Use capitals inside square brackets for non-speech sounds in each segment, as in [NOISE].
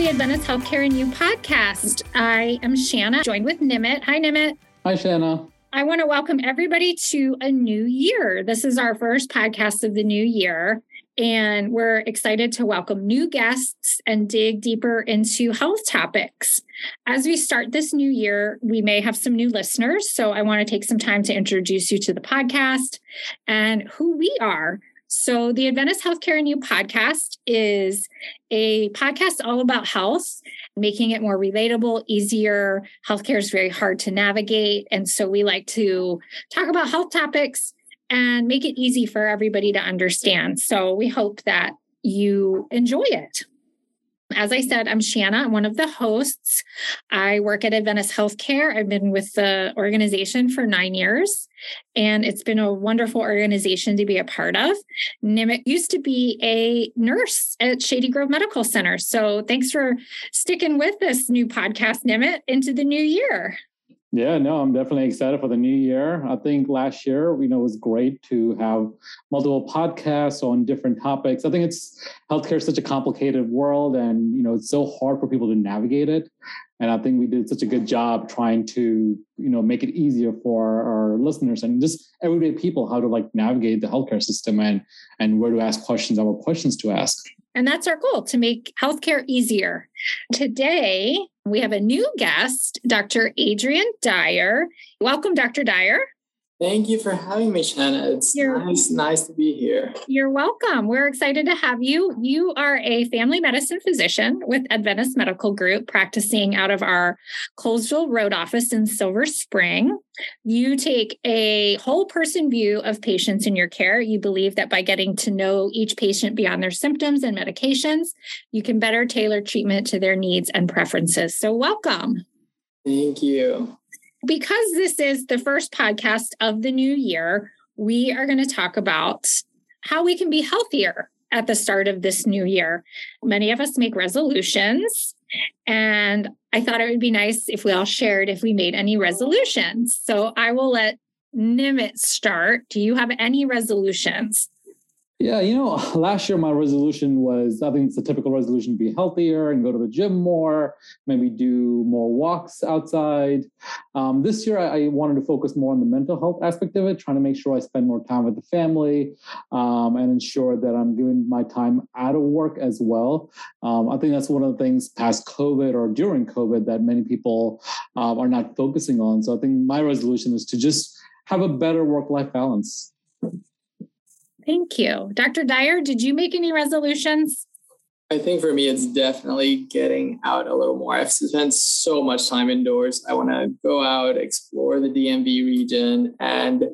the Adventist Healthcare and You podcast. I am Shanna, joined with Nimeet. Hi, Nimeet. Hi, Shanna. I want to welcome everybody to a new year. This is our first podcast of the new year, and we're excited to welcome new guests and dig deeper into health topics. As we start this new year, we may have some new listeners. So I want to take some time to introduce you to the podcast and who we are. So, the Adventist Healthcare and You podcast is a podcast all about health, making it more relatable, easier. Healthcare is very hard to navigate. And so, we like to talk about health topics and make it easy for everybody to understand. So, we hope that you enjoy it. As I said, I'm Shanna. I'm one of the hosts. I work at Adventist Healthcare. I've been with the organization for nine years, and it's been a wonderful organization to be a part of. Nimeet used to be a nurse at Shady Grove Medical Center. So thanks for sticking with this new podcast, Nimeet, into the new year. Yeah, no, I'm definitely excited for the new year. I think last year, you know, it was great to have multiple podcasts on different topics. I think it's healthcare is such a complicated world and, you know, it's so hard for people to navigate it. And I think we did such a good job trying to, you know, make it easier for our listeners and just everyday people how to like navigate the healthcare system and and where to ask questions and what questions to ask. And that's our goal to make healthcare easier. Today, we have a new guest, Dr. Adrian Dyer. Welcome, Dr. Dyer. Thank you for having me, Shanna. It's you're, nice, nice to be here. You're welcome. We're excited to have you. You are a family medicine physician with Adventist Medical Group, practicing out of our Colesville Road office in Silver Spring. You take a whole person view of patients in your care. You believe that by getting to know each patient beyond their symptoms and medications, you can better tailor treatment to their needs and preferences. So, welcome. Thank you because this is the first podcast of the new year, we are going to talk about how we can be healthier at the start of this new year. Many of us make resolutions, and I thought it would be nice if we all shared if we made any resolutions. So I will let Nimeet start. Do you have any resolutions? Yeah, you know, [LAUGHS] last year my resolution was I think it's a typical resolution to be healthier and go to the gym more, maybe do more walks outside. Um, this year I, I, wanted to focus more on the mental health aspect of it, trying to make sure I spend more time with the family um, and ensure that I'm giving my time out of work as well. Um, I think that's one of the things past COVID or during COVID that many people um, are not focusing on. So I think my resolution is to just have a better work life balance. Thank you. Dr. Dyer, did you make any resolutions? I think for me, it's definitely getting out a little more. I've spent so much time indoors. I want to go out, explore the DMV region, and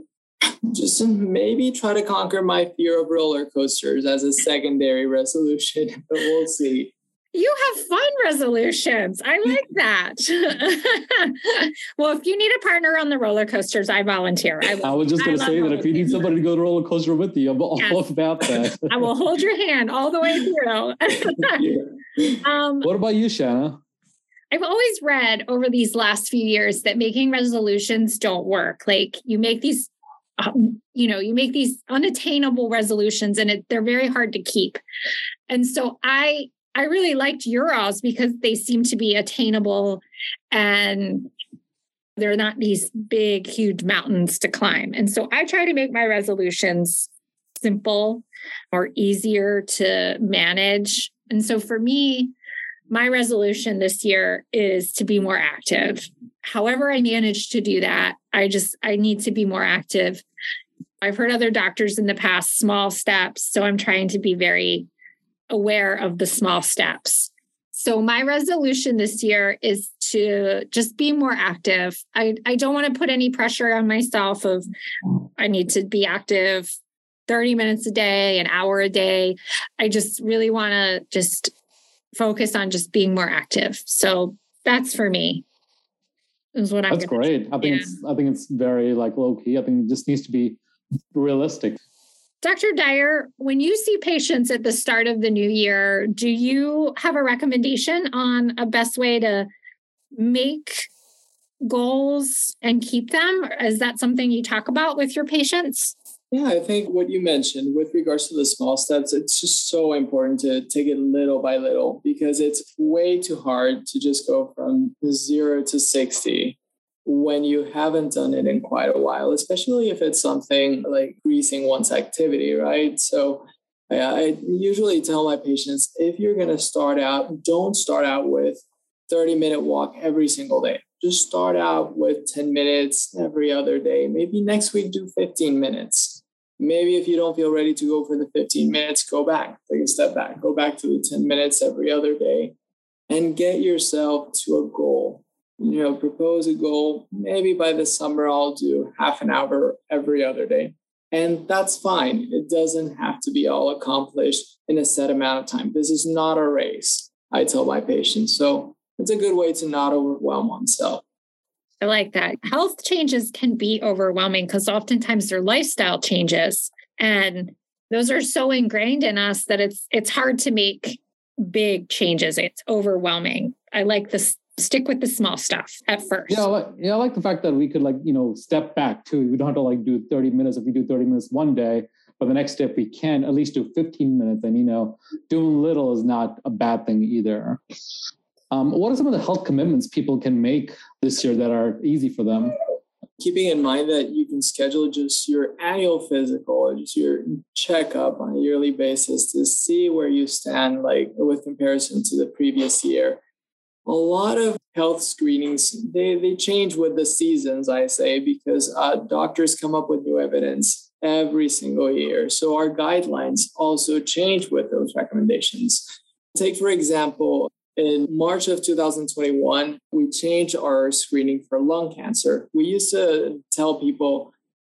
just maybe try to conquer my fear of roller coasters as a secondary resolution. [LAUGHS] But we'll see. You have fun resolutions. I like that. [LAUGHS] well, if you need a partner on the roller coasters, I volunteer. I, I was just going to say that if you need somebody to go to roller coaster with you, I'm all yes. about that. [LAUGHS] I will hold your hand all the way through. [LAUGHS] um, what about you, Shanna? I've always read over these last few years that making resolutions don't work. Like you make these um, you know you make these unattainable resolutions and it, they're very hard to keep and so i I really liked Urals because they seem to be attainable and they're not these big, huge mountains to climb. And so I try to make my resolutions simple or easier to manage. And so for me, my resolution this year is to be more active. However, I manage to do that, I just I need to be more active. I've heard other doctors in the past small steps, so I'm trying to be very aware of the small steps. So my resolution this year is to just be more active. I, I don't want to put any pressure on myself of I need to be active 30 minutes a day, an hour a day. I just really want to just focus on just being more active. So that's for me. Is what I'm That's great. I think yeah. it's I think it's very like low key. I think it just needs to be realistic. Dr. Dyer, when you see patients at the start of the new year, do you have a recommendation on a best way to make goals and keep them? Is that something you talk about with your patients? Yeah, I think what you mentioned with regards to the small steps, it's just so important to take it little by little because it's way too hard to just go from zero to 60 when you haven't done it in quite a while, especially if it's something like increasing one's activity, right? So I usually tell my patients if you're going to start out, don't start out with 30 minute walk every single day. Just start out with 10 minutes every other day. Maybe next week do 15 minutes. Maybe if you don't feel ready to go for the 15 minutes, go back, take a step back, go back to the 10 minutes every other day and get yourself to a goal. You know, propose a goal. Maybe by the summer, I'll do half an hour every other day. And that's fine. It doesn't have to be all accomplished in a set amount of time. This is not a race, I tell my patients. So it's a good way to not overwhelm oneself. I like that. Health changes can be overwhelming because oftentimes they're lifestyle changes. And those are so ingrained in us that it's it's hard to make big changes. It's overwhelming. I like this stick with the small stuff at first. Yeah, I like, yeah, I like the fact that we could like, you know, step back too. We don't have to like do 30 minutes if we do 30 minutes one day, but the next step we can at least do 15 minutes. And you know, doing little is not a bad thing either. Um, what are some of the health commitments people can make this year that are easy for them? Keeping in mind that you can schedule just your annual physical or just your checkup on a yearly basis to see where you stand, like with comparison to the previous year. A lot of health screenings they, they change with the seasons, I say, because uh, doctors come up with new evidence every single year. So our guidelines also change with those recommendations. Take, for example, in March of 2021, we changed our screening for lung cancer. We used to tell people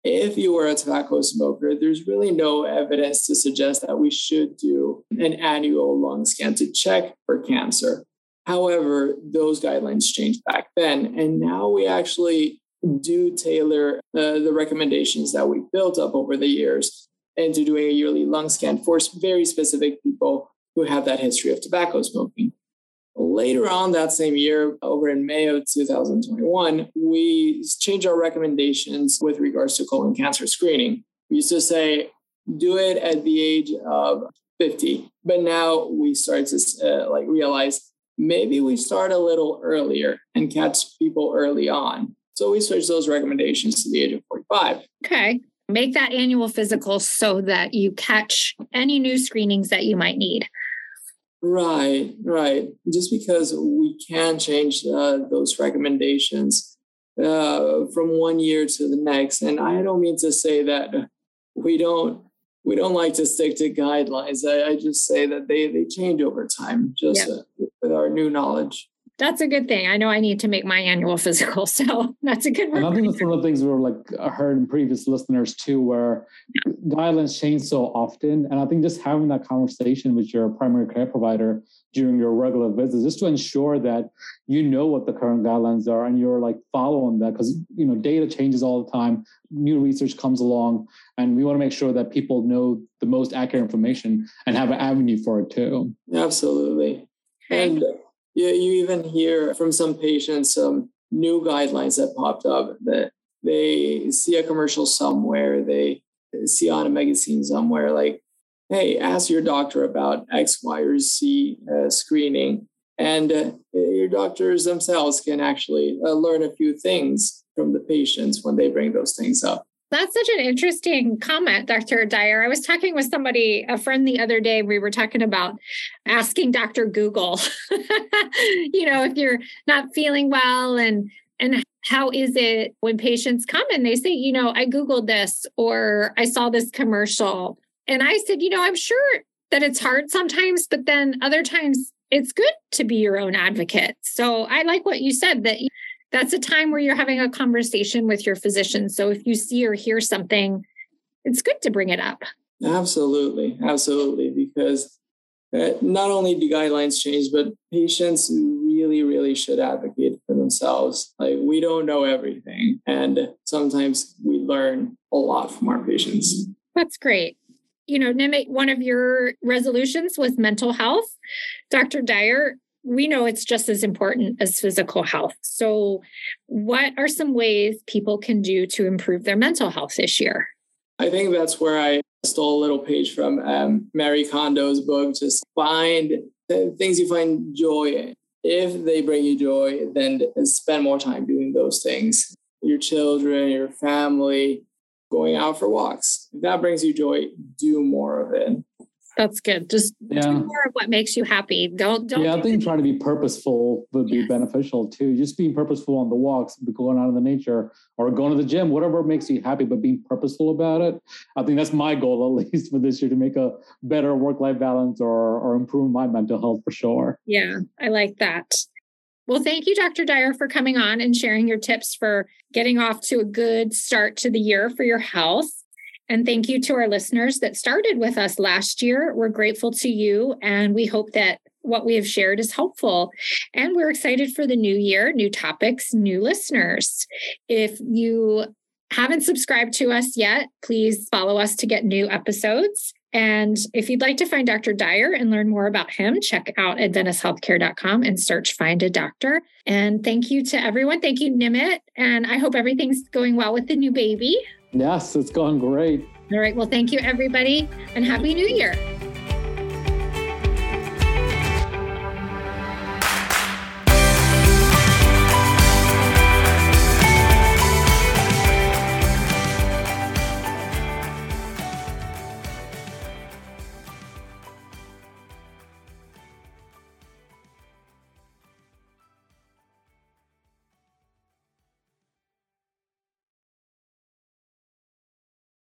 if you were a tobacco smoker, there's really no evidence to suggest that we should do an annual lung scan to check for cancer. However, those guidelines changed back then. And now we actually do tailor uh, the recommendations that we built up over the years into doing a yearly lung scan for very specific people who have that history of tobacco smoking. Later on that same year, over in May of 2021, we changed our recommendations with regards to colon cancer screening. We used to say, do it at the age of 50. But now we start to uh, like realize maybe we start a little earlier and catch people early on. So we switch those recommendations to the age of 45. Okay. Make that annual physical so that you catch any new screenings that you might need. Right, right. Just because we can change uh, those recommendations uh, from one year to the next, and I don't mean to say that we don't we don't like to stick to guidelines. I, I just say that they they change over time, just yep. uh, with our new knowledge that's a good thing. I know I need to make my annual [LAUGHS] physical, so [LAUGHS] that's a good. And I think that's one of the things we are like uh, heard in previous listeners too, where guidelines change so often, and I think just having that conversation with your primary care provider during your regular visits, just to ensure that you know what the current guidelines are and you're like following that, because you know data changes all the time, new research comes along, and we want to make sure that people know the most accurate information and have an avenue for it too. Absolutely, and you, you even hear from some patients some new guidelines that popped up that they see a commercial somewhere, they see on a magazine somewhere like, hey, ask your doctor about X, Y, or Z uh, screening. And uh, your doctors themselves can actually uh, learn a few things from the patients when they bring those things up. That's such an interesting comment, Dr. Dyer. I was talking with somebody, a friend the other day. We were talking about asking Dr. Google, [LAUGHS] you know, if you're not feeling well and and how is it when patients come and they say, you know, I Googled this or I saw this commercial. And I said, you know, I'm sure that it's hard sometimes, but then other times it's good to be your own advocate. So I like what you said that that's a time where you're having a conversation with your physician. So if you see or hear something, it's good to bring it up. Absolutely. Absolutely. Because uh, not only do guidelines change, but patients really, really should advocate for themselves. Like we don't know everything. And sometimes we learn a lot from our patients. That's great. You know, Nimeet, one of your resolutions was mental health. Dr. Dyer, we know it's just as important as physical health. So, what are some ways people can do to improve their mental health this year? I think that's where I stole a little page from um, Marie Kondo's book. Just find the things you find joy in. If they bring you joy, then spend more time doing those things. Your children, your family, going out for walks. If that brings you joy, do more of it. That's good. Just yeah. do more of what makes you happy. Don't don't. Yeah, I think trying to be purposeful would be yes. beneficial too. Just being purposeful on the walks, going out in the nature, or going to the gym, whatever makes you happy, but being purposeful about it. I think that's my goal [LAUGHS] at least for this year to make a better work life balance or or improve my mental health for sure. Yeah, I like that. Well, thank you, Dr. Dyer, for coming on and sharing your tips for getting off to a good start to the year for your health. And thank you to our listeners that started with us last year. We're grateful to you, and we hope that what we have shared is helpful. And we're excited for the new year, new topics, new listeners. If you haven't subscribed to us yet, please follow us to get new episodes. And if you'd like to find Dr. Dyer and learn more about him, check out adventisthealthcare.com and search Find a Doctor. And thank you to everyone. Thank you, Nimeet. And I hope everything's going well with the new baby. Yes, it's going great. All right. Well, thank you, everybody, and Happy New Year.